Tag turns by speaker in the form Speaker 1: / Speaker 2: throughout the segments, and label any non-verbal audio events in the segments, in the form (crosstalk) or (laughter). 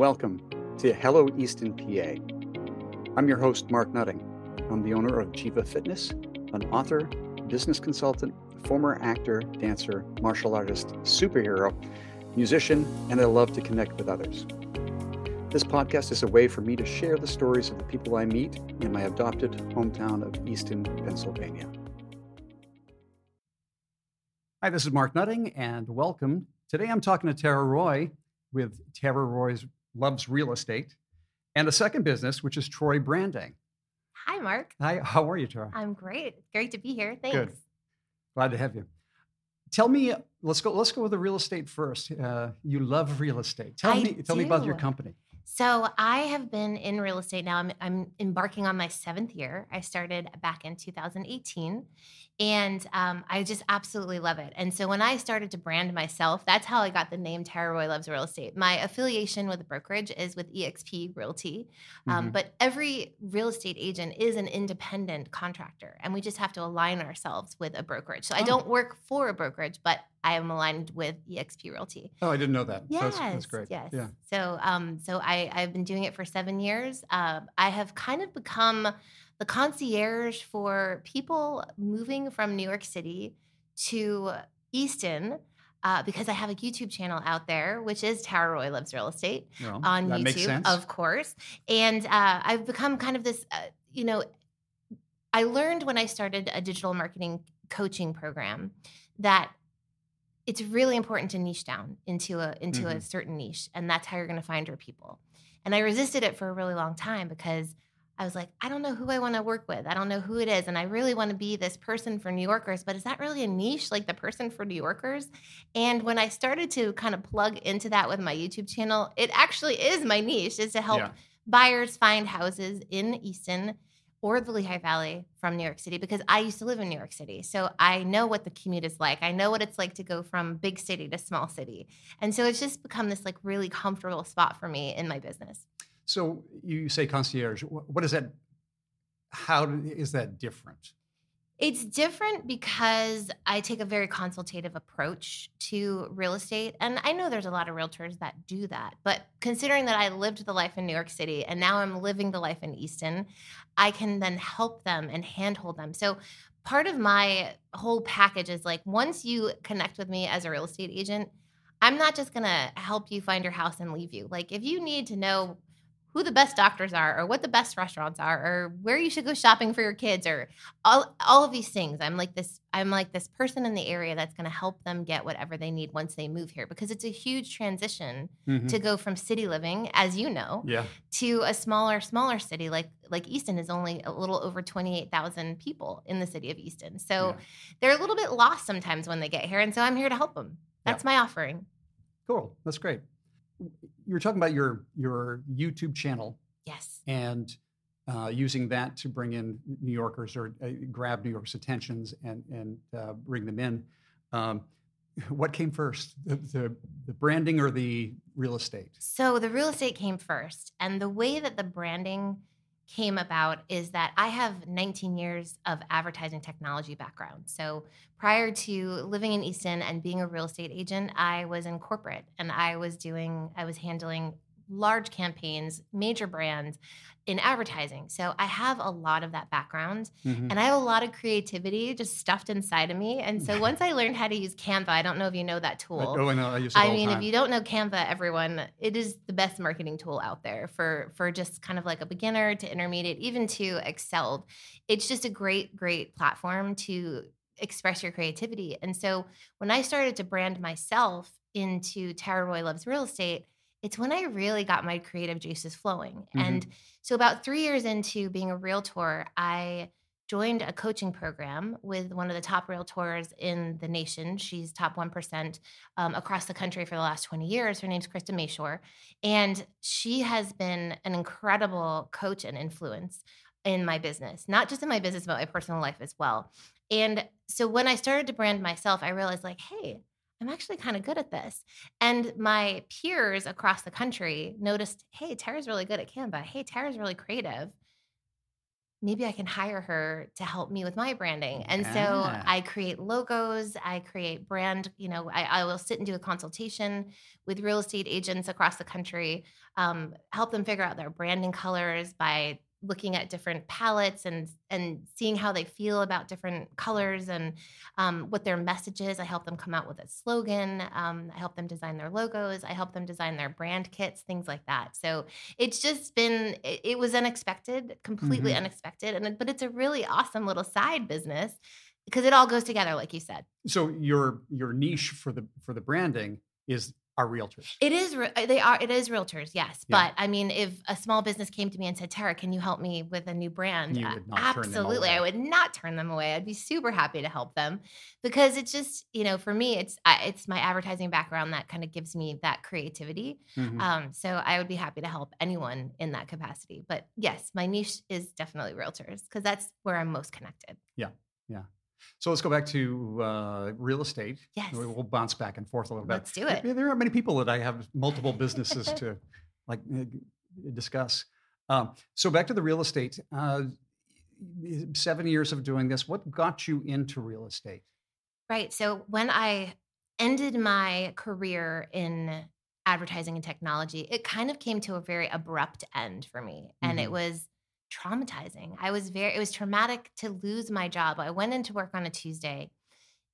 Speaker 1: Welcome to Hello Easton, PA. I'm your host, Mark Nutting. I'm the owner of Jiva Fitness, an author, business consultant, former actor, dancer, martial artist, superhero, musician, and I love to connect with others. This podcast is a way for me to share the stories of the people I meet in my adopted hometown of Easton, Pennsylvania. Hi, this is Mark Nutting, and welcome. Today I'm talking to Tara Roy with Tara Roy's Loves Real Estate and a second business, which is Troy Branding.
Speaker 2: Hi, Mark.
Speaker 1: Hi, how are you, Tara?
Speaker 2: I'm great. Great to be here. Thanks.
Speaker 1: Good. Glad to have you. Tell me, let's go. Let's go with the real estate first. Uh, you love real estate. Tell
Speaker 2: I
Speaker 1: me, tell me about your company.
Speaker 2: So I have been in real estate now. I'm, I'm embarking on my seventh year. I started back in 2018, and um, I just absolutely love it. And so when I started to brand myself, that's how I got the name Tara Roy Loves Real Estate. My affiliation with the brokerage is with EXP Realty, um,
Speaker 1: Mhm.
Speaker 2: but every real estate agent is an independent contractor, and we just have to align ourselves with a brokerage. So I
Speaker 1: Oh.
Speaker 2: don't work for a brokerage, but I am aligned with EXP Realty.
Speaker 1: Oh, I didn't know that.
Speaker 2: Yes,
Speaker 1: that's, that's great.
Speaker 2: Yes.
Speaker 1: Yeah.
Speaker 2: So, um, so I I've been doing it for seven years. Um, I have kind of become the concierge for people moving from New York City to Easton. Uh, because I have a YouTube channel out there, which is Tara Roy Loves Real Estate
Speaker 1: Well,
Speaker 2: on YouTube, of course. And uh, I've become kind of this, uh, you know, I learned when I started a digital marketing coaching program that it's really important to niche down into a into a certain niche, and that's how you're going to find your people. And I resisted it for a really long time because I was like, I don't know who I want to work with. I don't know who it is, and I really want to be this person for New Yorkers. But is that really a niche, like the person for New Yorkers? And when I started to kind of plug into that with my YouTube channel, it actually is my niche is to help
Speaker 1: Yeah.
Speaker 2: buyers find houses in Easton or the Lehigh Valley from New York City because I used to live in New York City. So I know what the commute is like. I know what it's like to go from big city to small city. And so it's just become this like really comfortable spot for me in my business.
Speaker 1: So you say concierge. What is that? How is that different?
Speaker 2: It's different because I take a very consultative approach to real estate. And I know there's a lot of realtors that do that. But considering that I lived the life in New York City and now I'm living the life in Easton, I can then help them and handhold them. So part of my whole package is like once you connect with me as a real estate agent, I'm not just going to help you find your house and leave you. Like if you need to know who the best doctors are or what the best restaurants are or where you should go shopping for your kids or all all of these things. I'm like this I'm like this person in the area that's going to help them get whatever they need once they move here because it's a huge transition
Speaker 1: Mhm.
Speaker 2: to go from city living as you know
Speaker 1: Yeah.
Speaker 2: to a smaller smaller city like like Easton is only a little over 28,000 people in the city of Easton. So
Speaker 1: Yeah.
Speaker 2: they're a little bit lost sometimes when they get here and so I'm here to help them.
Speaker 1: Yeah.
Speaker 2: That's my offering.
Speaker 1: Cool. That's great. You were talking about your your YouTube channel
Speaker 2: Yes.
Speaker 1: and uh, using that to bring in New Yorkers or uh, grab New York's attentions and and uh, bring them in. Um, what came first, the, the the branding or the real estate?
Speaker 2: So the real estate came first. And the way that the branding came about is that I have 19 years of advertising technology background. So prior to living in Easton and being a real estate agent, I was in corporate and I was doing, I was handling large campaigns, major brands in advertising. So I have a lot of that background
Speaker 1: Mhm.
Speaker 2: and I have a lot of creativity just stuffed inside of me. And so (laughs) once I learned how to use Canva, I don't know if you know that tool.
Speaker 1: oh, I know. I use it
Speaker 2: I mean,
Speaker 1: time.
Speaker 2: if you don't know Canva, everyone, it is the best marketing tool out there for for just kind of like a beginner to intermediate, even to excelled. It's just a great, great platform to express your creativity. And so when I started to brand myself into Tara Roy Loves Real Estate, it's when I really got my creative juices flowing.
Speaker 1: Mhm.
Speaker 2: And so about three years into being a realtor, I joined a coaching program with one of the top realtors in the nation. She's top 1% um, across the country for the last 20 years. Her name's Krista Mashore. And she has been an incredible coach and influence in my business, not just in my business, but my personal life as well. And so when I started to brand myself, I realized, like, hey, I'm actually kind of good at this. And my peers across the country noticed, hey, Tara's really good at Canva. Hey, Tara's really creative. maybe I can hire her to help me with my branding. And so I create logos, I create brand, you know, I, I will sit and do a consultation with real estate agents across the country, um, help them figure out their branding colors by looking at different palettes and and seeing how they feel about different colors and um, what their message is. I help them come out with a slogan. Um, I help them design their logos. I help them design their brand kits, things like that. So it's just been it, it was unexpected completely
Speaker 1: Mhm.
Speaker 2: unexpected and but it's a really awesome little side business because it all goes together like you said
Speaker 1: So your your niche for the for the branding is our realtors.
Speaker 2: it is they are it is realtors yes
Speaker 1: Yeah.
Speaker 2: but i mean if a small business came to me and said tara can you help me with a new brand
Speaker 1: You
Speaker 2: Uh,
Speaker 1: would not turn them
Speaker 2: absolutely i would not turn them away i'd be super happy to help them because it's just you know for me it's I, it's my advertising background that kind of gives me that creativity
Speaker 1: Mhm.
Speaker 2: Um, so I would be happy to help anyone in that capacity. But yes, my niche is definitely realtors because that's where I'm most connected.
Speaker 1: So let's go back to uh, real estate.
Speaker 2: Yes.
Speaker 1: We- We'll bounce back and forth a little bit.
Speaker 2: Let's do it.
Speaker 1: There- are many people that I have multiple businesses (laughs) to like uh, discuss. Um, so back to the real estate. Uh, seven years of doing this. What got you into real estate?
Speaker 2: Right. So when I ended my career in advertising and technology, it kind of came to a very abrupt end for me. And it
Speaker 1: Mhm.
Speaker 2: was traumatizing. I was very, it was traumatic to lose my job. I went into work on a Tuesday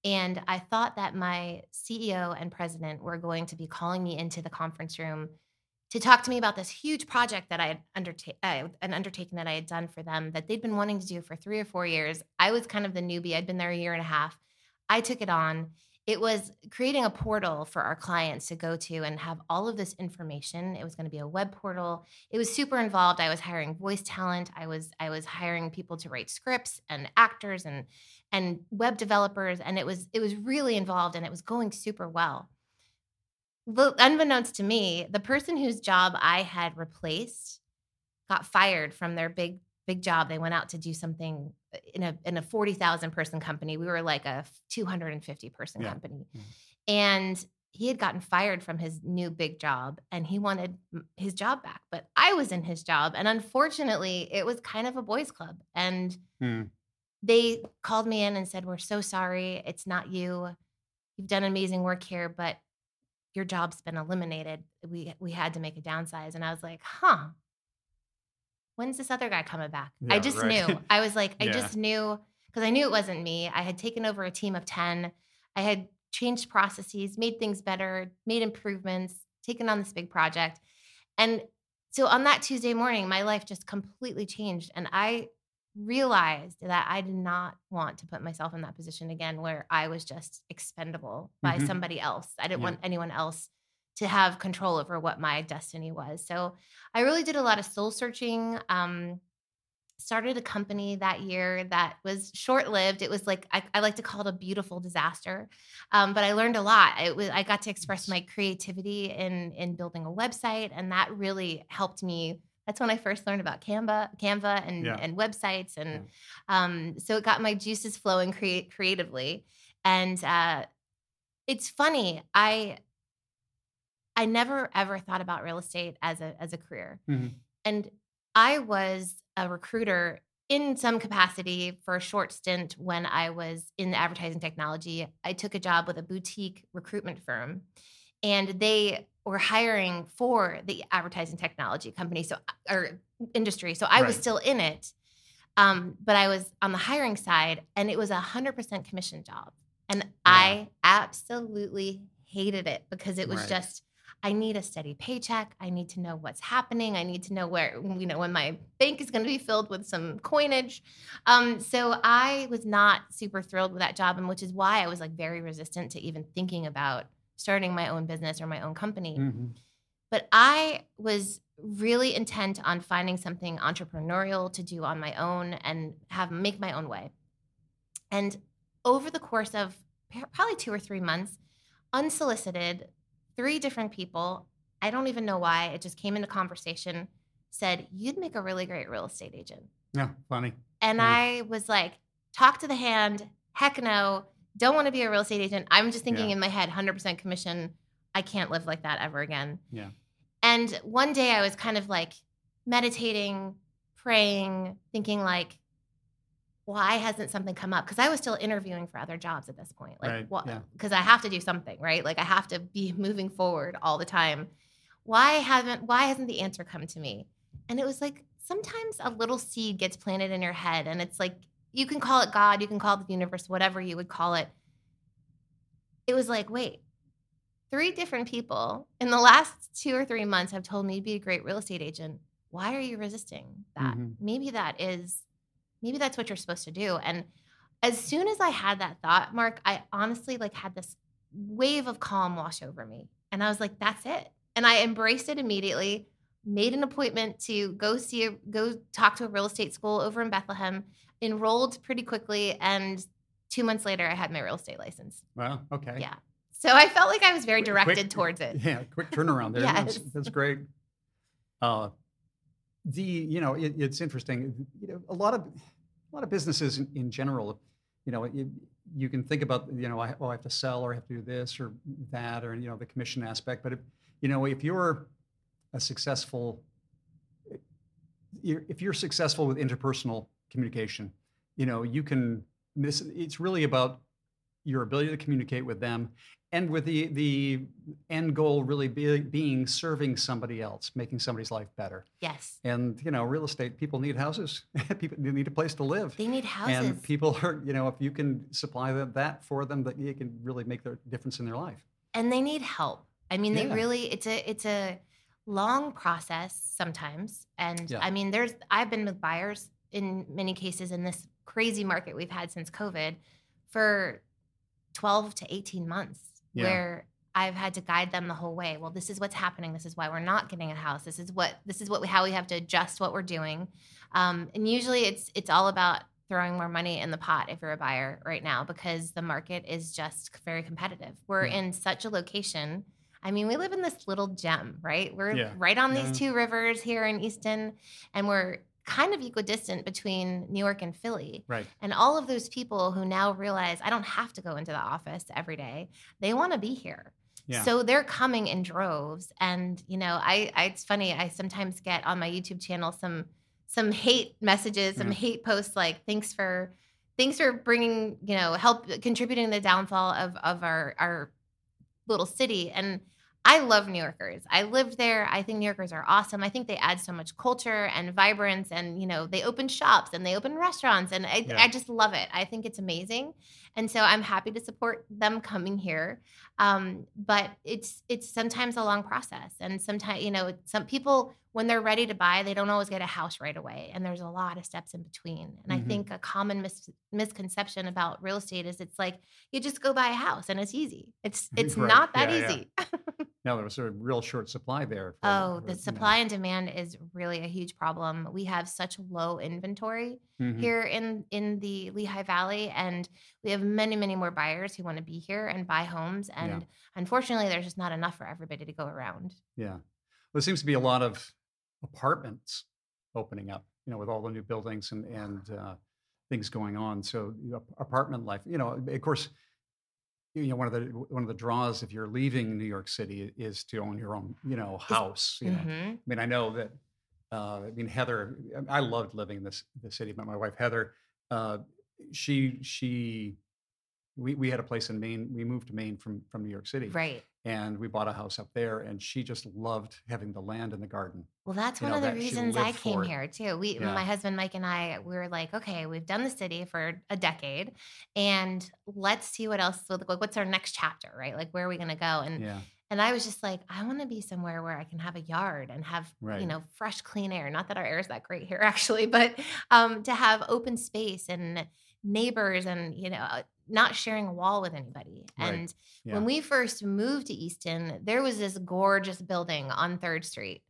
Speaker 2: and I thought that my CEO and president were going to be calling me into the conference room to talk to me about this huge project that I had undertaken, uh, an undertaking that I had done for them that they'd been wanting to do for three or four years. I was kind of the newbie. I'd been there a year and a half. I took it on. It was creating a portal for our clients to go to and have all of this information. It was going to be a web portal. It was super involved. I was hiring voice talent. I was I was hiring people to write scripts and actors and and web developers and it was it was really involved and it was going super well. Unbeknownst to me, the person whose job I had replaced got fired from their big big job. They went out to do something in a in a forty thousand person company. We were like a two hundred and fifty person
Speaker 1: Yeah.
Speaker 2: company,
Speaker 1: Yeah.
Speaker 2: and he had gotten fired from his new big job, and he wanted his job back. But I was in his job, and unfortunately, it was kind of a boys' club, and
Speaker 1: Hmm.
Speaker 2: they called me in and said, "We're so sorry. It's not you. You've done amazing work here, but your job's been eliminated. We we had to make a downsize." And I was like, "Huh? When's this other guy coming back?" I just
Speaker 1: right.
Speaker 2: knew. I was like, (laughs) I
Speaker 1: Yeah.
Speaker 2: just knew because I knew it wasn't me. I had taken over a team of ten. I had changed processes, made things better, made improvements, taken on this big project, and so on that Tuesday morning, my life just completely changed, and I realized that I did not want to put myself in that position again where I was just expendable by
Speaker 1: Mhm.
Speaker 2: somebody else. I didn't
Speaker 1: Yeah.
Speaker 2: want anyone else to have control over what my destiny was. So I really did a lot of soul searching. Um, started a company that year that was short lived. It was like I, I like to call it a beautiful disaster, um, but I learned a lot. It was I got to express my creativity in in building a website, and that really helped me. That's when I first learned about Canva, Canva, and
Speaker 1: Yeah.
Speaker 2: and websites, and um, so it got my juices flowing create creatively. And uh, it's funny, I I never ever thought about real estate as a as a career,
Speaker 1: Mhm.
Speaker 2: and I was a recruiter in some capacity for a short stint when I was in the advertising technology. I took a job with a boutique recruitment firm, and they were hiring for the advertising technology company, so or industry. So I was still in it, um, but I was on the hiring side, and it was a hundred percent commission job, and I absolutely hated it because it was
Speaker 1: Right.
Speaker 2: just I need a steady paycheck. I need to know what's happening. I need to know where, you know, when my bank is going to be filled with some coinage. Um, so I was not super thrilled with that job, and which is why I was like very resistant to even thinking about starting my own business or my own company.
Speaker 1: Mhm.
Speaker 2: But I was really intent on finding something entrepreneurial to do on my own and have make my own way. And over the course of probably two or three months, unsolicited, three different people, I don't even know why, it just came into conversation, said, You'd make a really great real estate agent.
Speaker 1: Yeah, funny.
Speaker 2: And
Speaker 1: Yeah.
Speaker 2: I was like, Talk to the hand, heck no, don't want to be a real estate agent. I'm just thinking
Speaker 1: Yeah.
Speaker 2: in my head, 100% commission. I can't live like that ever again.
Speaker 1: Yeah.
Speaker 2: And one day I was kind of like meditating, praying, thinking like, why hasn't something come up? Because I was still interviewing for other jobs at this point. Like,
Speaker 1: Right,
Speaker 2: what?
Speaker 1: yeah.
Speaker 2: Because I have to do something, right? Like, I have to be moving forward all the time. Why haven't Why hasn't the answer come to me? And it was like sometimes a little seed gets planted in your head, and it's like you can call it God, you can call it the universe, whatever you would call it. It was like, wait, three different people in the last two or three months have told me to be a great real estate agent. Why are you resisting that?
Speaker 1: Mhm.
Speaker 2: Maybe that is, maybe that's what you're supposed to do. And as soon as I had that thought, Mark, I honestly like had this wave of calm wash over me. And I was like, that's it. And I embraced it immediately, made an appointment to go see, a, go talk to a real estate school over in Bethlehem, enrolled pretty quickly. And two months later, I had my real estate license.
Speaker 1: Wow. okay.
Speaker 2: Yeah. So I felt like I was very directed
Speaker 1: quick-
Speaker 2: towards it.
Speaker 1: Yeah, quick turnaround there. (laughs) That's,
Speaker 2: Yes.
Speaker 1: that's great. Uh, the you know it, it's interesting. You know, a lot of lot of businesses in, in general. You know, you, you can think about you know I, oh I have to sell or I have to do this or that or you know the commission aspect. But if, you know if you're a successful if you're successful with interpersonal communication, you know you can. This it's really about your ability to communicate with them and with the the end goal really be, being serving somebody else making somebody's life better
Speaker 2: Yes.
Speaker 1: and you know real estate people need houses (laughs) people need a place to live
Speaker 2: They need houses.
Speaker 1: and people are you know if you can supply them that for them that you can really make the difference in their life
Speaker 2: and they need help. I mean, they
Speaker 1: Yeah.
Speaker 2: really it's a it's a long process sometimes. And
Speaker 1: Yeah.
Speaker 2: I mean, there's I've been with buyers in many cases in this crazy market we've had since COVID for 12 to 18 months
Speaker 1: Yeah.
Speaker 2: where I've had to guide them the whole way. Well, this is what's happening. This is why we're not getting a house. This is what this is what we, how we have to adjust what we're doing. Um, and usually it's it's all about throwing more money in the pot if you're a buyer right now because the market is just very competitive. We're
Speaker 1: Yeah.
Speaker 2: in such a location. I mean, we live in this little gem, right? We're
Speaker 1: Yeah.
Speaker 2: right on these two rivers here in Easton, and we're kind of equidistant between New York and Philly.
Speaker 1: right
Speaker 2: And all of those people who now realize I don't have to go into the office every day, they want to be here.
Speaker 1: yeah
Speaker 2: So they're coming in droves. And, you know, I, I it's funny, I sometimes get on my YouTube channel some some hate messages, some
Speaker 1: Mhm.
Speaker 2: hate posts like thanks for thanks for bringing, you know, help contributing the downfall of of our our little city and I love New Yorkers. I lived there. I think New Yorkers are awesome. I think they add so much culture and vibrance and you know, they open shops and they open restaurants and I,
Speaker 1: Yeah.
Speaker 2: I just love it. I think it's amazing. And so I'm happy to support them coming here. Um, but it's it's sometimes a long process. And sometimes, you know, some people when they're ready to buy, they don't always get a house right away. And there's a lot of steps in between. And
Speaker 1: Mhm.
Speaker 2: I think a common mis- misconception about real estate is it's like you just go buy a house and it's easy. It's (laughs) it's
Speaker 1: Right.
Speaker 2: not that
Speaker 1: Yeah, yeah. (laughs)
Speaker 2: easy.
Speaker 1: no there was a real short supply there for-
Speaker 2: Oh,
Speaker 1: for,
Speaker 2: the
Speaker 1: you know.
Speaker 2: supply and demand is really a huge problem. We have such low inventory
Speaker 1: Mhm.
Speaker 2: here in in the Lehigh Valley, and we have many, many more buyers who want to be here and buy homes. And unfortunately, there's just not enough for everybody to go around.
Speaker 1: Yeah. Well, there seems to be a lot of apartments opening up, you know, with all the new buildings and, and uh, things going on. So apartment life, you know, of course, you know, one of the one of the draws if you're leaving New York City is to own your own, you know, house. You know,
Speaker 2: Mhm.
Speaker 1: I mean, I know that. Uh, I mean, Heather. I loved living in this the city, but my wife Heather, uh, she she, we we had a place in Maine. We moved to Maine from from New York City,
Speaker 2: Right.
Speaker 1: and we bought a house up there and she just loved having the land and the garden
Speaker 2: Well, that's
Speaker 1: You
Speaker 2: one
Speaker 1: know,
Speaker 2: of the reasons I came
Speaker 1: it.
Speaker 2: here too. We,
Speaker 1: Yeah.
Speaker 2: my husband Mike and I, we were like, okay, we've done the city for a decade, and let's see what else. Like, what's our next chapter, right? Like, where are we going to go? And
Speaker 1: yeah
Speaker 2: And I was just like, I want to be somewhere where I can have a yard and have,
Speaker 1: Right.
Speaker 2: you know, fresh, clean air. Not that our air is that great here, (laughs) actually, but um, to have open space and neighbors and, you know, not sharing a wall with anybody.
Speaker 1: Right.
Speaker 2: And
Speaker 1: yeah
Speaker 2: when we first moved to Easton, there was this gorgeous building on Third Street.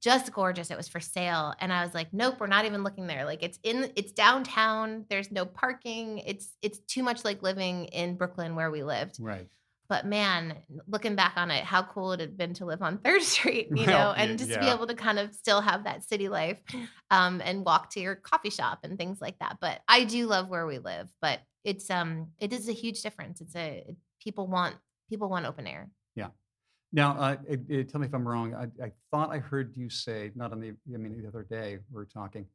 Speaker 2: Just gorgeous. It was for sale. And I was like, nope, we're not even looking there. Like it's in it's downtown. There's no parking. It's it's too much like living in Brooklyn where we lived.
Speaker 1: right
Speaker 2: But man, looking back on it, how cool it had been to live on (laughs) Third Street, you know, and just to be able to kind of still have that city life um, and walk to your coffee shop and things like that. But I do love where we live, but it's um it is a huge difference. It's a people want people want open air. Yeah.
Speaker 1: Now uh, it, it- tell me if i'm wrong I, I thought i heard you say not on the i mean the other day we were talking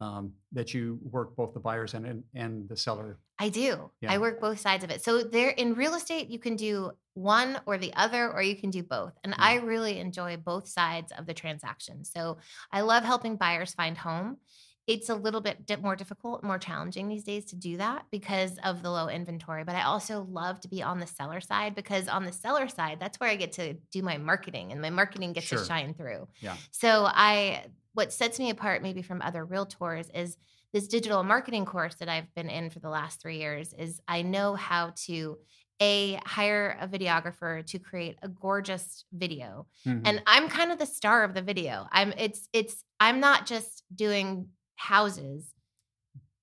Speaker 1: um, that you work both the buyers and and, and the seller.
Speaker 2: I do.
Speaker 1: Yeah.
Speaker 2: I work both sides of it. So there in real estate, you can do one or the other, or you can do both. And
Speaker 1: Yeah.
Speaker 2: I really enjoy both sides of the transaction. So I love helping buyers find home. It's a little bit more difficult, more challenging these days to do that because of the low inventory. But I also love to be on the seller side because on the seller side, that's where I get to do my marketing and my marketing gets
Speaker 1: Sure.
Speaker 2: to shine through.
Speaker 1: Yeah.
Speaker 2: So I what sets me apart maybe from other realtors is this digital marketing course that I've been in for the last three years is I know how to a hire a videographer to create a gorgeous video.
Speaker 1: Mhm.
Speaker 2: and i'm kind of the star of the video. I'm it's it's i'm not just doing houses.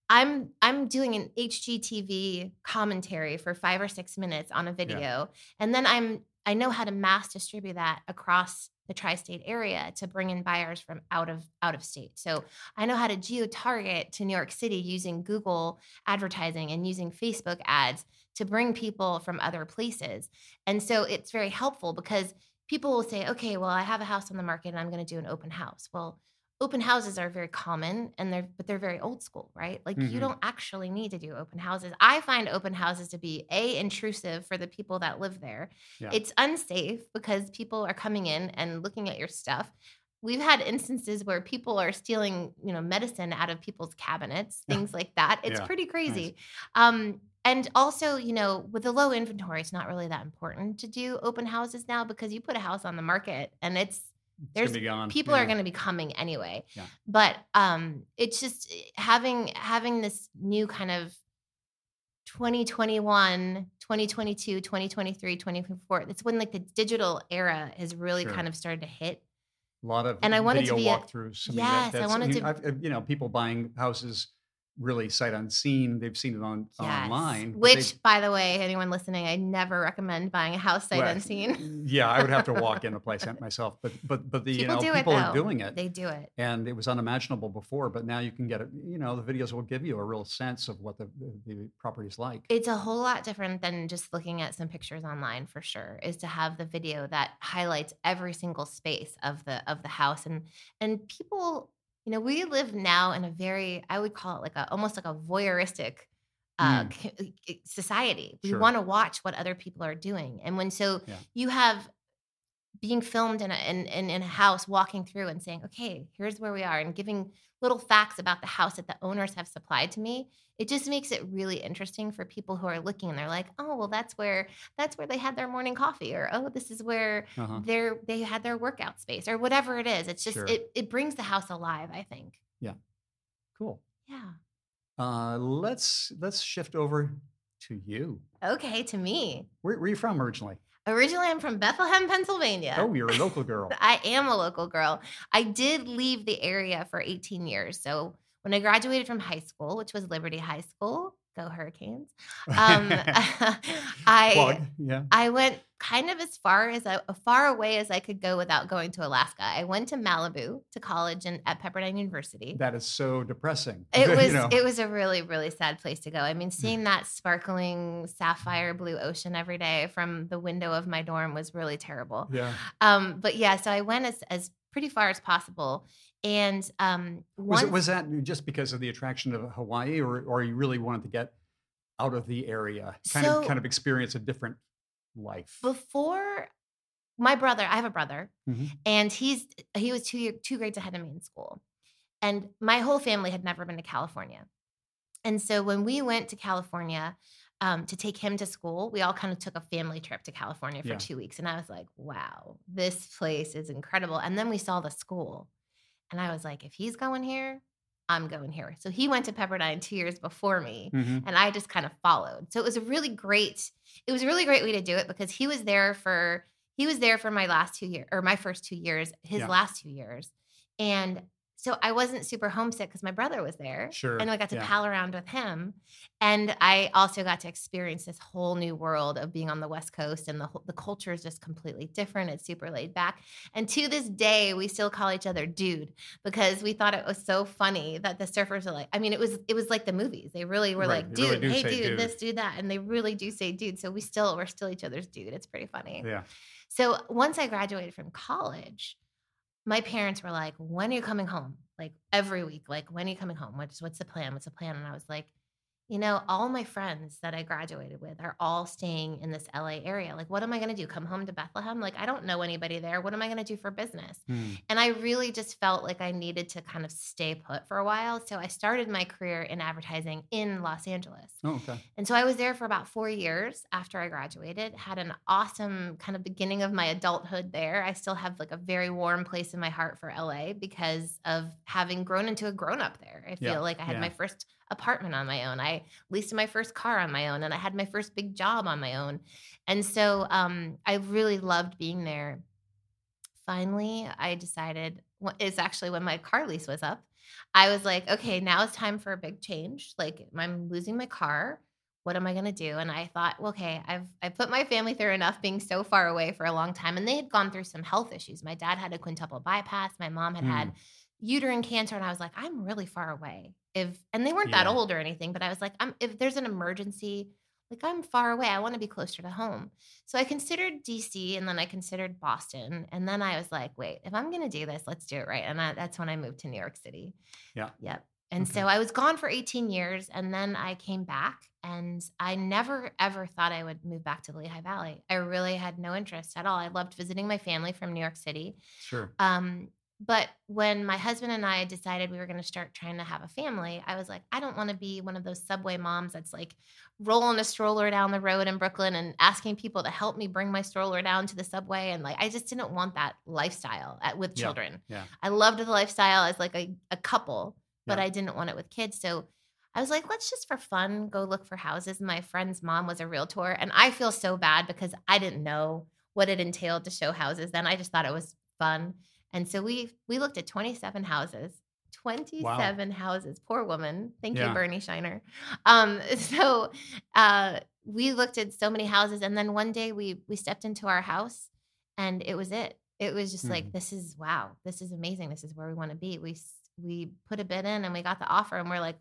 Speaker 2: I'm i'm doing an hgtv commentary for five or six minutes on a video. And then i'm i know how to mass distribute that across the tri-state area to bring in buyers from out of out of state so i know how to geo target to new york city using google advertising and using facebook ads to bring people from other places and so it's very helpful because people will say, okay, well, I have a house on the market and I'm going to do an open house. Well, open houses are very common and they're but they're very old school, right? Like
Speaker 1: Mhm.
Speaker 2: you don't actually need to do open houses. I find open houses to be a intrusive for the people that live there.
Speaker 1: Yeah.
Speaker 2: It's unsafe because people are coming in and looking at your stuff. We've had instances where people are stealing, you know, medicine out of people's cabinets, (laughs) things like that. It's
Speaker 1: Yeah.
Speaker 2: pretty crazy. Um, and also, you know, with the low inventory, it's not really that important to do open houses now because you put a house on the market and It's there's
Speaker 1: gonna be gone.
Speaker 2: people
Speaker 1: Yeah.
Speaker 2: are going to be coming anyway.
Speaker 1: Yeah.
Speaker 2: But um it's just having having this new kind of 2021, 2022, 2023, 2024. It's when like the digital era has really
Speaker 1: Sure.
Speaker 2: kind of started to hit.
Speaker 1: a lot of
Speaker 2: And I wanted to
Speaker 1: video
Speaker 2: be a-
Speaker 1: walkthroughs. I mean,
Speaker 2: Yes, I
Speaker 1: that, that's,
Speaker 2: wanted to-
Speaker 1: I've, uh, you know, people buying houses really sight unseen. They've seen it on
Speaker 2: Yes.
Speaker 1: online,
Speaker 2: Which, by the way, anyone listening, I never recommend buying a house sight unseen.
Speaker 1: Mm, yeah, I would have to walk in the place myself, but but but the
Speaker 2: People
Speaker 1: you know
Speaker 2: it,
Speaker 1: people are doing it,
Speaker 2: They do it.
Speaker 1: and it was unimaginable before. But now you can get it. You know, the videos will give you a real sense of what the the, the property's like.
Speaker 2: It's a whole lot different than just looking at some pictures online for sure. Is to have the video that highlights every single space of the of the house and and people, you know, we live now in a very I would call it like a almost like a voyeuristic uh, c- society. We
Speaker 1: Mm. Sure.
Speaker 2: want to watch what other people are doing, and when so
Speaker 1: Yeah.
Speaker 2: you have being filmed in a, in, in in a house, walking through and saying, "Okay, here's where we are," and giving little facts about the house that the owners have supplied to me. It just makes it really interesting for people who are looking and they're like, "Oh, well, that's where that's where they had their morning coffee," or "Oh, this is where
Speaker 1: Uh-huh.
Speaker 2: they had their workout space," or whatever it is. It's just
Speaker 1: Sure.
Speaker 2: it it brings the house alive. I think. Yeah.
Speaker 1: Cool.
Speaker 2: Yeah.
Speaker 1: Uh, let's let's shift over to you.
Speaker 2: Okay. To me,
Speaker 1: Where, where are you from originally?
Speaker 2: Originally I'm from Bethlehem, Pennsylvania.
Speaker 1: Oh, you're a local girl. (laughs)
Speaker 2: I am a local girl. I did leave the area for 18 years. So when I graduated from high school, which was Liberty High School, go Hurricanes, um, (laughs) (laughs) I
Speaker 1: Plug, yeah.
Speaker 2: I went kind of as far as I, as far away as I could go without going to Alaska. I went to Malibu to college and at Pepperdine University.
Speaker 1: That is so depressing. (laughs)
Speaker 2: It
Speaker 1: You
Speaker 2: was
Speaker 1: know.
Speaker 2: it was a really really sad place to go. I mean, seeing that sparkling sapphire blue ocean every day from the window of my dorm was really terrible.
Speaker 1: yeah.
Speaker 2: Um, but yeah, so I went as as pretty far as possible, and um,
Speaker 1: Was it was that just because of the attraction of Hawaii, or or you really wanted to get out of the area, kind
Speaker 2: So-
Speaker 1: of kind of experience a different life?
Speaker 2: before my brother. I have a brother,
Speaker 1: Mhm.
Speaker 2: and he's he was two year, two grades ahead of me in school, and my whole family had never been to California, and so when we went to California. Um, to take him to school, we all kind of took a family trip to California for
Speaker 1: Yeah.
Speaker 2: two weeks. And I was like, wow, this place is incredible. And then we saw the school. And I was like, if he's going here, I'm going here. So he went to Pepperdine two years before me.
Speaker 1: Mhm.
Speaker 2: and I just kind of followed. So it was a really great, it was a really great way to do it because he was there for he was there for my last two years or my first two years, his
Speaker 1: Yeah.
Speaker 2: last two years, and so I wasn't super homesick because my brother was there,
Speaker 1: Sure,
Speaker 2: and I got to
Speaker 1: yeah.
Speaker 2: pal around with him, and I also got to experience this whole new world of being on the West Coast, and the whole, the culture is just completely different. It's super laid back, and to this day, we still call each other dude because we thought it was so funny that the surfers are like, I mean, it was it was like the movies. They really were
Speaker 1: Right,
Speaker 2: like,
Speaker 1: really
Speaker 2: dude,
Speaker 1: do
Speaker 2: hey, dude,
Speaker 1: dude.
Speaker 2: this, do that, and they really do say dude. So we still we're still each other's dude. It's pretty funny.
Speaker 1: Yeah.
Speaker 2: So once I graduated from college, my parents were like, "When are you coming home? like every week, like, when are you coming home? What's what's the plan? What's the plan? And I was like, you know, all my friends that I graduated with are all staying in this LA area. Like, what am I going to do? Come home to Bethlehem? Like, I don't know anybody there. What am I going to do for business?
Speaker 1: Hmm.
Speaker 2: And I really just felt like I needed to kind of stay put for a while. So I started my career in advertising in Los Angeles.
Speaker 1: Oh, okay.
Speaker 2: And so I was there for about four years after I graduated, had an awesome kind of beginning of my adulthood there. I still have like a very warm place in my heart for LA because of having grown into a grown up there. I feel
Speaker 1: Yeah,
Speaker 2: like I had
Speaker 1: yeah.
Speaker 2: my first apartment on my own. I leased my first car on my own and I had my first big job on my own. And so um, I really loved being there. Finally, I decided it's actually when my car lease was up. I was like, okay, now it's time for a big change. Like I'm losing my car. What am I going to do? And I thought, well, okay, I've I put my family through enough being so far away for a long time and they had gone through some health issues. My dad had a quintuple bypass, my mom had had uterine cancer and I was like, I'm really far away. If and they weren't that old or anything, but I was like, I'm if there's an emergency, like I'm far away. I want to be closer to home. So I considered DC and then I considered Boston. And then I was like, wait, if I'm going to do this, let's do it right. And I, that's when I moved to New York City.
Speaker 1: Yeah.
Speaker 2: Yep. And
Speaker 1: Okay.
Speaker 2: so I was gone for 18 years and then I came back and I never ever thought I would move back to the Lehigh Valley. I really had no interest at all. I loved visiting my family from New York City.
Speaker 1: Sure.
Speaker 2: Um, but when my husband and I decided we were going to start trying to have a family, I was like, I don't want to be one of those subway moms that's like rolling a stroller down the road in Brooklyn and asking people to help me bring my stroller down to the subway. And like, I just didn't want that lifestyle at, with
Speaker 1: Yeah,
Speaker 2: children.
Speaker 1: yeah.
Speaker 2: I loved the lifestyle as like a, a couple, but
Speaker 1: Yeah.
Speaker 2: I didn't want it with kids. So I was like, let's just for fun go look for houses. And my friend's mom was a realtor. And I feel so bad because I didn't know what it entailed to show houses then. I just thought it was fun. And so we we looked at 27 houses. 27 houses. Poor woman. Thank
Speaker 1: Yeah.
Speaker 2: you, Bernie Shiner. Um, (laughs) so uh we looked at so many houses and then one day we we stepped into our house and it was it. It was just like
Speaker 1: Mhm.
Speaker 2: this is wow, this is amazing. This is where we want to be. We we put a bid in and we got the offer and we're like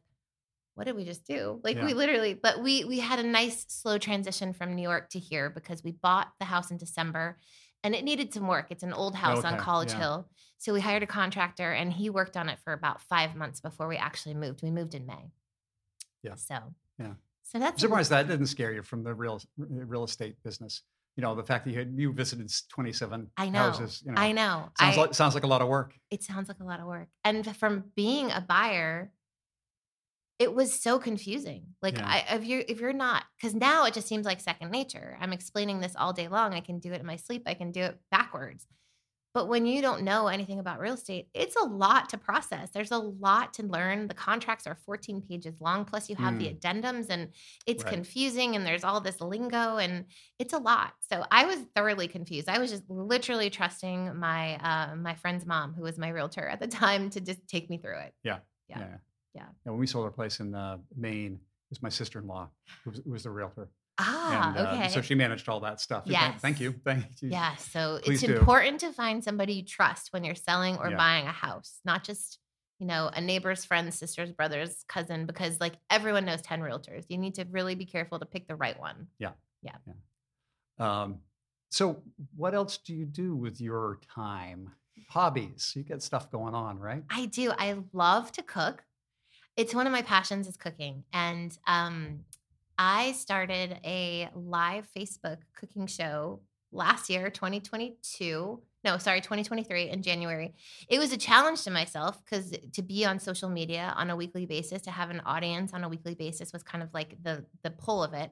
Speaker 2: what did we just do? Like
Speaker 1: Yeah.
Speaker 2: we literally, but we we had a nice slow transition from New York to here because we bought the house in December and it needed some work. It's an old house on College
Speaker 1: yeah.
Speaker 2: Hill. So we hired a contractor and he worked on it for about five months before we actually moved. We moved in May.
Speaker 1: Yeah.
Speaker 2: So
Speaker 1: Yeah.
Speaker 2: So that's
Speaker 1: I'm surprised that didn't scare you from the real real estate business. You know, the fact that you had you visited 27
Speaker 2: I know.
Speaker 1: houses. You know,
Speaker 2: I know.
Speaker 1: Sounds
Speaker 2: I,
Speaker 1: like sounds like a lot of work.
Speaker 2: it sounds like a lot of work. And from being a buyer, it was so confusing. Like
Speaker 1: Yeah.
Speaker 2: I, if you're if you're not because now it just seems like second nature. I'm explaining this all day long. I can do it in my sleep. I can do it backwards. But when you don't know anything about real estate, it's a lot to process. There's a lot to learn. The contracts are 14 pages long, plus you have the addendums, and it's
Speaker 1: Right.
Speaker 2: confusing. And there's all this lingo, and it's a lot. So I was thoroughly confused. I was just literally trusting my uh, my friend's mom, who was my realtor at the (laughs) time, to just take me through it. Yeah.
Speaker 1: Yeah.
Speaker 2: Yeah.
Speaker 1: When we sold our place in uh, Maine, it was my sister-in-law who was, who was the realtor.
Speaker 2: Ah,
Speaker 1: and, uh,
Speaker 2: okay.
Speaker 1: So she managed all that stuff. And thank- Thank you. Thank (laughs) you.
Speaker 2: Yeah, so
Speaker 1: Please
Speaker 2: it's
Speaker 1: do.
Speaker 2: important to find somebody you trust when you're selling or
Speaker 1: Yeah.
Speaker 2: buying a house, not just you know a neighbor's friend, sister's brother's cousin, because like everyone knows ten realtors. You need to really be careful to pick the right one. Yeah. Yeah. yeah.
Speaker 1: Um, so what else do you do with your time? Hobbies. You get stuff going on, right?
Speaker 2: I do. I love to cook. It's one of my passions is cooking, and um, I started a live Facebook cooking show last year, 2022. No, sorry, 2023 in January. It was a challenge to myself because to be on social media on a weekly basis, to have an audience on a weekly basis was kind of like the the pull of it.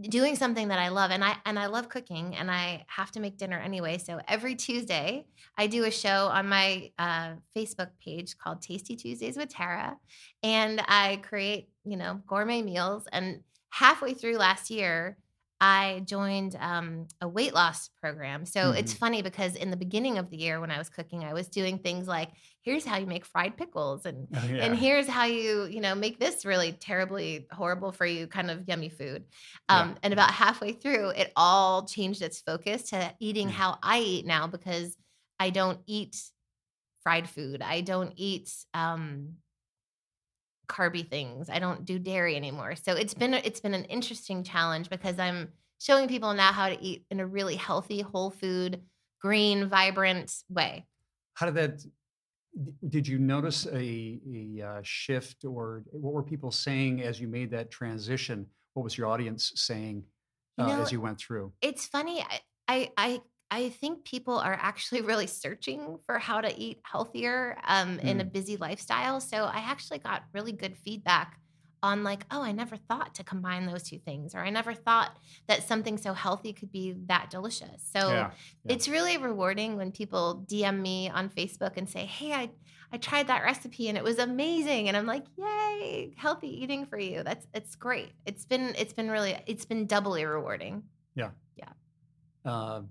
Speaker 2: Doing something that I love, and I and I love cooking, and I have to make dinner anyway. So every Tuesday, I do a show on my uh, Facebook page called Tasty Tuesdays with Tara, and I create you know gourmet meals. And halfway through last year, I joined um, a weight loss program. So it's funny because in the beginning of the year when I was cooking, I was doing things like here's how you make fried pickles and
Speaker 1: Oh, yeah.
Speaker 2: and here's how you you know make this really terribly horrible for you kind of yummy food
Speaker 1: Yeah.
Speaker 2: um, and about halfway through it all changed its focus to eating
Speaker 1: Mm.
Speaker 2: how i eat now because i don't eat fried food i don't eat um, carby things i don't do dairy anymore so it's been it's been an interesting challenge because i'm showing people now how to eat in a really healthy whole food green vibrant way
Speaker 1: How did that? did you notice a, a uh, shift or what were people saying as you made that transition? What was your audience saying
Speaker 2: You
Speaker 1: uh,
Speaker 2: know,
Speaker 1: as you went through?
Speaker 2: it's funny. I, I, I, I think people are actually (laughs) really searching for how to eat healthier um, in a busy lifestyle. So I actually got really good feedback on like, oh, I never thought to combine those two things, or I never thought that something so healthy could be that delicious. So
Speaker 1: yeah. Yeah.
Speaker 2: it's really rewarding when people DM me on Facebook and say, "Hey, I I tried that recipe and it was amazing." And I'm like, "Yay, healthy eating for you. That's it's great. It's been it's been really it's been doubly rewarding."
Speaker 1: Yeah. Yeah. Uh,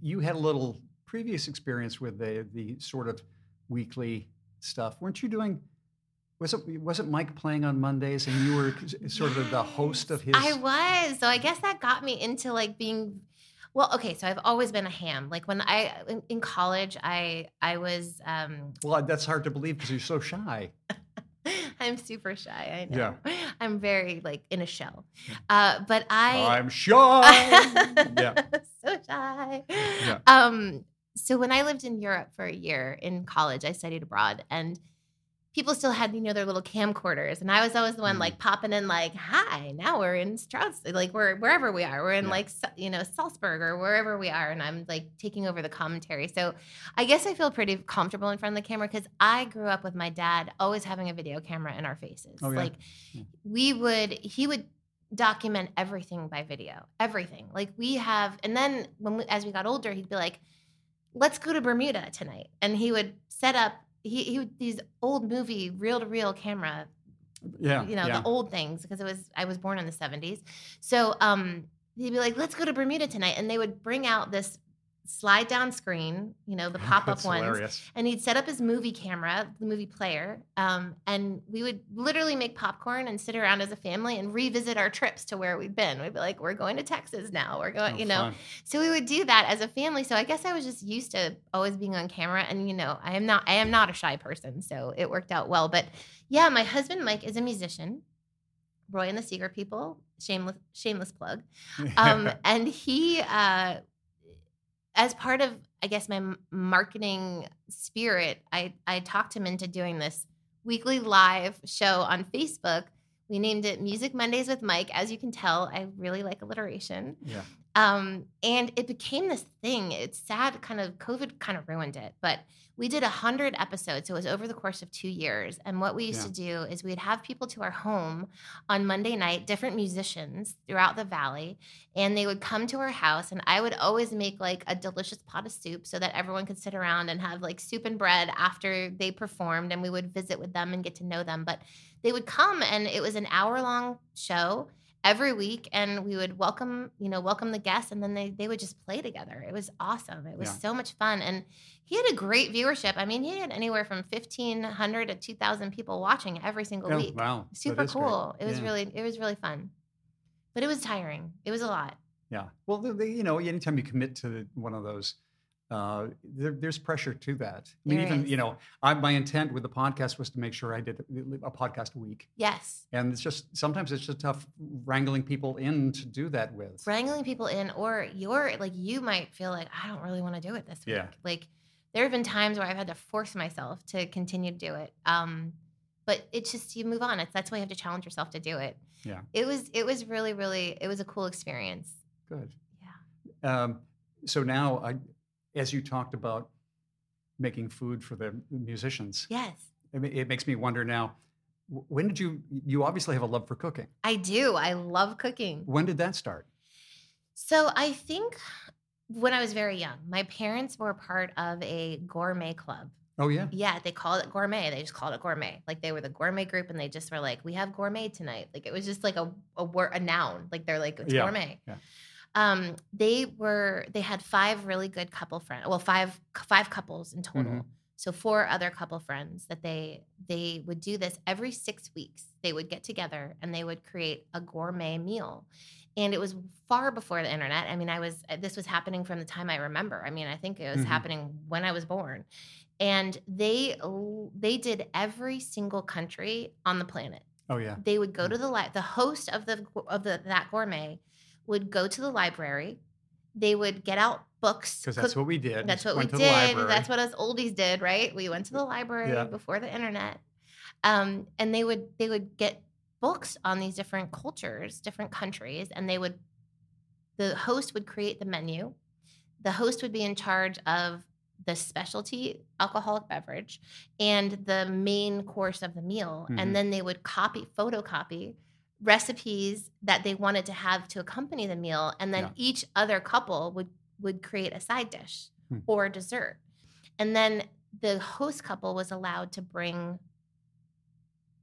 Speaker 1: you had a little previous experience with the the sort of weekly stuff. weren't you doing? Was it wasn't Mike playing on Mondays and you were sort of the host of his?
Speaker 2: I was. So I guess that got me into like being well, okay, so I've always been a ham. Like when I in, in college, I I was um
Speaker 1: well, that's hard to believe because you're so shy. (laughs)
Speaker 2: I'm super shy. I know. Yeah. (laughs) I'm very like in a shell. Uh but I
Speaker 1: I'm shy. (laughs) yeah.
Speaker 2: so shy.
Speaker 1: Yeah.
Speaker 2: Um, so when I lived in Europe for a year in college, I studied abroad and people still had, you know, their little camcorders. And I was always the one
Speaker 1: Mm.
Speaker 2: like popping in like, hi, now we're in Strauss, like we're wherever we are. We're in
Speaker 1: Yeah.
Speaker 2: like, you know, Salzburg or wherever we are. And I'm like taking over the commentary. So I guess I feel pretty comfortable in front of the camera because I grew up with my dad always having a video camera in our faces.
Speaker 1: Oh, yeah.
Speaker 2: Like
Speaker 1: Yeah.
Speaker 2: we would, he would document everything by video, everything. Like we have, and then when we, as we got older, he'd be like, "Let's go to Bermuda tonight," and he would set up. He he would these old movie reel to reel camera,
Speaker 1: Yeah.
Speaker 2: you know,
Speaker 1: yeah.
Speaker 2: the old things because it was I was born in the seventies. So um, he'd be like, "Let's go to Bermuda tonight," and they would bring out this slide down screen, you know, the (laughs) pop up ones
Speaker 1: hilarious.
Speaker 2: and he'd set up his movie camera, the movie player, um, and we would literally make popcorn and sit around as a family and revisit our trips to where we'd been. We'd be like, "We're going to Texas now. We're going,"
Speaker 1: Oh,
Speaker 2: you know.
Speaker 1: fun.
Speaker 2: So we would do that as a family. So I guess I was just used to always being on camera, and you know, I am not, I am not a shy person, so it worked out well. But yeah, my husband Mike is a musician. Roy and the Seeger People, shameless, shameless plug (laughs) um, and he uh, as part of i guess my marketing spirit i i talked him into doing this weekly live show on facebook we named it music mondays with mike as you can tell i really like alliteration
Speaker 1: yeah.
Speaker 2: Um, and it became this thing. It's sad, kind of COVID kind of ruined it, but we did a hundred episodes. So it was over the course of two years. And what we used
Speaker 1: Yeah.
Speaker 2: to do is we'd have people to our home on Monday night, different musicians throughout the valley, and they would come to our house. And I would always make like a delicious pot of soup so that everyone could sit around and have like soup and bread after they performed, and we would visit with them and get to know them. But they would come, and it was an hour long show every week and we would welcome you know welcome the guests and then they, they would just play together it was awesome it was
Speaker 1: Yeah.
Speaker 2: so much fun and he had a great viewership i mean he had anywhere from 1500 to 2000 people watching every single
Speaker 1: Oh,
Speaker 2: week
Speaker 1: wow.
Speaker 2: Super
Speaker 1: is great.
Speaker 2: cool it was
Speaker 1: Yeah.
Speaker 2: really it was really fun but it was tiring it was a lot
Speaker 1: Yeah. Well, the, the, you know, anytime you commit to one of those, uh, there, there's pressure to that. I mean,
Speaker 2: There
Speaker 1: even
Speaker 2: is.
Speaker 1: you know, I, my intent with the podcast was to make sure I did a podcast a week,
Speaker 2: yes
Speaker 1: and it's just sometimes it's just tough wrangling people in to do that with.
Speaker 2: wrangling people in or you're like you might feel like i don't really want to do it this week
Speaker 1: Yeah.
Speaker 2: like there have been times where i've had to force myself to continue to do it um but it's just you move on it's that's why you have to challenge yourself to do it
Speaker 1: Yeah.
Speaker 2: it was it was really really it was a cool experience
Speaker 1: Good.
Speaker 2: yeah
Speaker 1: Um, so now, I, as you talked about making food for the musicians,
Speaker 2: yes
Speaker 1: it, ma- it makes me wonder now. When did you? You obviously have a love for cooking.
Speaker 2: i do i love cooking
Speaker 1: When did that start?
Speaker 2: so i think when i was very young my parents were part of a gourmet club
Speaker 1: Oh yeah.
Speaker 2: Yeah, they called it gourmet. They just called it gourmet. Like they were the gourmet group, and they just were like, "We have gourmet tonight." Like it was just like a a word, a noun. Like they're like, "It's
Speaker 1: Yeah,
Speaker 2: gourmet."
Speaker 1: yeah.
Speaker 2: Um, they were. They had five really good couple friends. Well, five five couples in total.
Speaker 1: Mhm.
Speaker 2: So four other couple friends that they they would do this every six weeks. They would get together and they would create a gourmet meal. And it was far before the internet. I mean, I was this was happening from the time I remember. I mean, I think it was
Speaker 1: Mhm.
Speaker 2: happening when I was born. And they they did every single country on the planet.
Speaker 1: Oh yeah.
Speaker 2: They would go to the li- the host of the of the that gourmet would go to the library they would get out books.
Speaker 1: Because that's
Speaker 2: cook-
Speaker 1: what we did.
Speaker 2: that's what we did. That's what us oldies did, right? We went to the library
Speaker 1: Yeah.
Speaker 2: before the internet, um, and they would they would get books on these different cultures, different countries, and they would the host would create the menu. The host would be in charge of the specialty alcoholic beverage and the main course of the meal,
Speaker 1: Mhm.
Speaker 2: and then they would copy photocopy recipes that they wanted to have to accompany the meal and then
Speaker 1: Yeah.
Speaker 2: each other couple would would create a side dish
Speaker 1: Hmm.
Speaker 2: or dessert and then the host couple was allowed to bring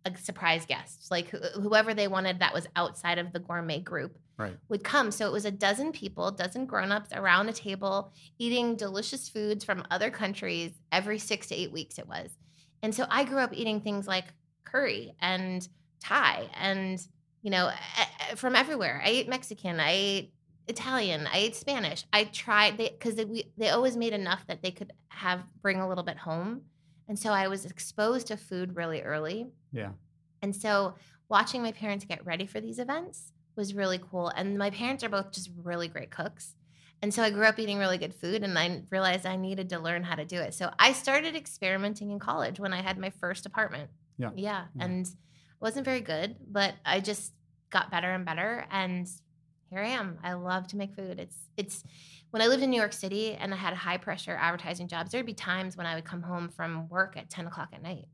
Speaker 2: a surprise guest like wh- whoever they wanted that was outside of the gourmet group
Speaker 1: Right.
Speaker 2: would come so it was a dozen people a dozen grown-ups around a table eating delicious foods from other countries every six to eight weeks it was and so i grew up eating things like curry and thai and you know from everywhere i ate mexican i ate italian i ate spanish i tried they because they, we- they always made enough that they could have bring a little bit home and so i was exposed to food really early
Speaker 1: Yeah.
Speaker 2: and so watching my parents get ready for these events was really cool. And my parents are both just really great cooks. And so I grew up eating really good food and I realized I needed to learn how to do it. So I started experimenting in college when I had my first apartment.
Speaker 1: Yeah.
Speaker 2: Yeah.
Speaker 1: Yeah.
Speaker 2: And it wasn't very good, but I just got better and better. And here I am. I love to make food. It's, it's, when I lived in New York City and I had high pressure advertising jobs, there'd be times when I would come home from work at 10 o'clock at night.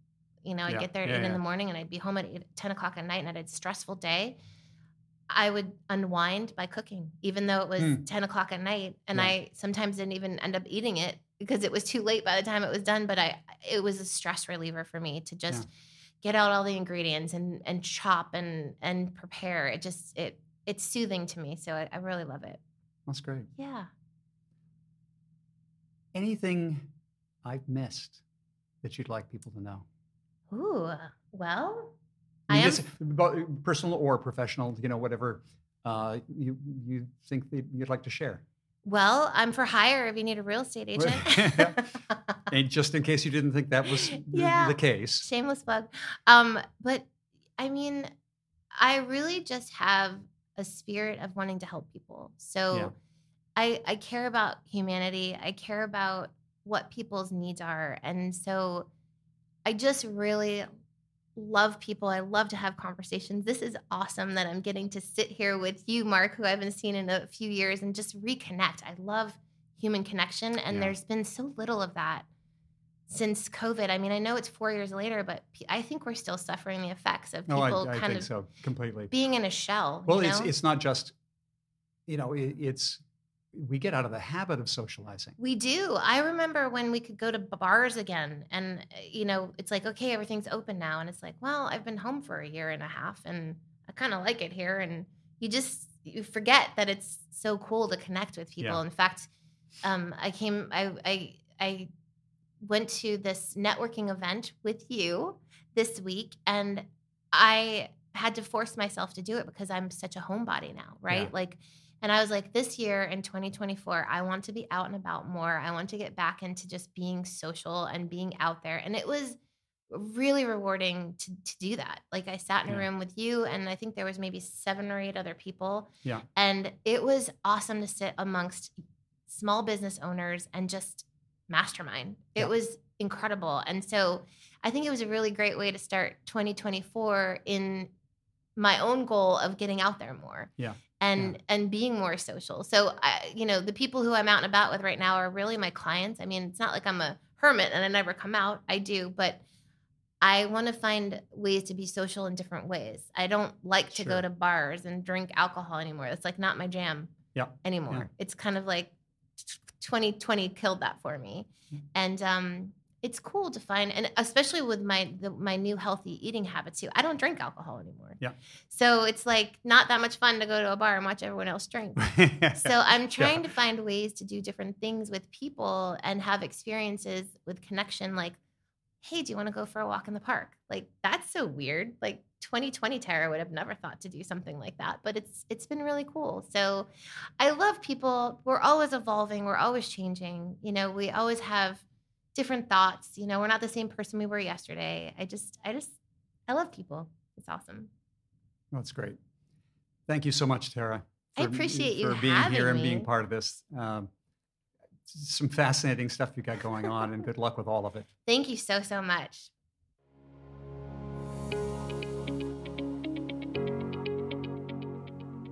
Speaker 2: You know, I'd
Speaker 1: Yeah.
Speaker 2: get there at
Speaker 1: Yeah,
Speaker 2: eight in the morning and I'd be home at eight, 10 o'clock at night and I had a stressful day. I would unwind by cooking, even though it was
Speaker 1: Hmm.
Speaker 2: 10 o'clock at night. And
Speaker 1: Yeah.
Speaker 2: I sometimes didn't even end up eating it because it was too late by the time it was done. But I, it was a stress reliever for me to just get out all the ingredients and, and chop and, and prepare. It just, it, it's soothing to me. So I, I really love it.
Speaker 1: That's great.
Speaker 2: Yeah.
Speaker 1: Anything I've missed that you'd like people to know?
Speaker 2: Ooh, well,
Speaker 1: I
Speaker 2: I am
Speaker 1: personal or professional, you know, whatever uh, you you think that you'd like to share.
Speaker 2: Well, I'm for hire if you need a real estate agent. (laughs) (laughs)
Speaker 1: And just in case you didn't think that was the,
Speaker 2: Yeah.
Speaker 1: the case,
Speaker 2: Shameless plug. Um, but I mean, I really just have a spirit of wanting to help people. So
Speaker 1: Yeah.
Speaker 2: I I care about humanity. I care about what people's needs are. And so I just really love people. I love to have conversations. This is awesome that I'm getting to sit here with you, Mark, who I haven't seen in a few years, and just reconnect. I love human connection. And
Speaker 1: Yeah.
Speaker 2: there's been so little of that since COVID. I mean, I know it's four years later, but I think we're still suffering the effects of
Speaker 1: no,
Speaker 2: people
Speaker 1: I, I
Speaker 2: kind
Speaker 1: think
Speaker 2: of
Speaker 1: so completely.
Speaker 2: being in a shell.
Speaker 1: Well,
Speaker 2: you
Speaker 1: it's it's not just, you know, it, it's we get out of the habit of socializing.
Speaker 2: We do. I remember when we could go to bars again, and uh, you know, it's like, okay, everything's open now, and it's like, well, I've been home for a year and a half, and I kind of like it here, and you just you forget that it's so cool to connect with people.
Speaker 1: Yeah.
Speaker 2: In fact, um, I came, I, I, I went to this networking event with you this week, and I had to force myself to do it because I'm such a homebody now, right?
Speaker 1: Yeah.
Speaker 2: Like. And I was like, this year in 2024, I want to be out and about more. I want to get back into just being social and being out there. And it was really rewarding to, to do that. Like I sat in a room with you, and I think there was maybe seven or eight other people.
Speaker 1: Yeah.
Speaker 2: And it was awesome to sit amongst small business owners and just mastermind. It
Speaker 1: Yeah.
Speaker 2: was incredible. And so I think it was a really great way to start 2024 in my own goal of getting out there more
Speaker 1: Yeah.
Speaker 2: and and being more social. So I, you know, the people who I'm out and about with right now are really my clients. I mean, it's not like I'm a hermit and I never come out. I do, but I want to find ways to be social in different ways. I don't like to
Speaker 1: Sure.
Speaker 2: go to bars and drink alcohol anymore. It's like not my jam
Speaker 1: Yeah.
Speaker 2: anymore.
Speaker 1: Yeah.
Speaker 2: It's kind of like 2020 killed that for me.
Speaker 1: Mm.
Speaker 2: And um it's cool to find and especially with my the, my new healthy eating habits too. I don't drink alcohol anymore.
Speaker 1: Yeah.
Speaker 2: So it's like not that much fun to go to a bar and watch everyone else drink. (laughs) So I'm trying to find ways to do different things with people and have experiences with connection like hey, do you want to go for a walk in the park? Like that's so weird. Like 2020 Tara would have never thought to do something like that, but it's it's been really cool. So I love people. We're always evolving, we're always changing. You know, we always have different thoughts. You know, we're not the same person we were yesterday. I just I just I love people. It's awesome.
Speaker 1: That's great. Thank you so much, Tara.
Speaker 2: I appreciate you
Speaker 1: for being
Speaker 2: having
Speaker 1: here and
Speaker 2: me.
Speaker 1: being part of this. Um, some fascinating stuff you got going on, and good luck with all of it.
Speaker 2: Thank you so, so much.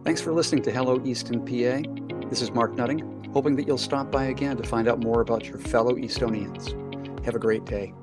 Speaker 1: Thanks for listening to Hello Easton PA. This is Mark Nutting, hoping that you'll stop by again to find out more about your fellow Eastonians. Have a great day.